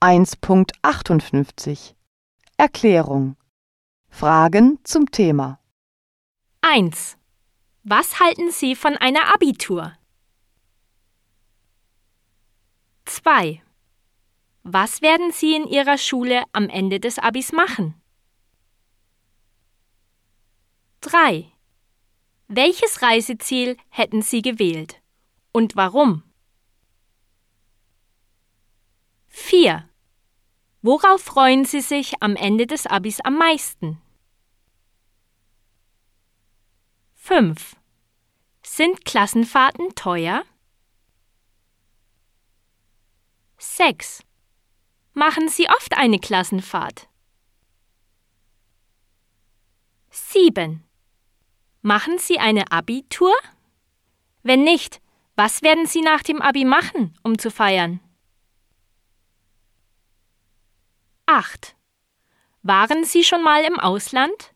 1.58 Erklärung Fragen zum Thema 1. Was halten Sie von einer Abitur? 2. Was werden Sie in Ihrer Schule am Ende des Abis machen? 3. Welches Reiseziel hätten Sie gewählt und warum? Worauf freuen Sie sich am Ende des Abis am meisten? 5. Sind Klassenfahrten teuer? 6. Machen Sie oft eine Klassenfahrt? 7. Machen Sie eine Abitur? Wenn nicht, was werden Sie nach dem Abi machen, um zu feiern? 8. Waren Sie schon mal im Ausland?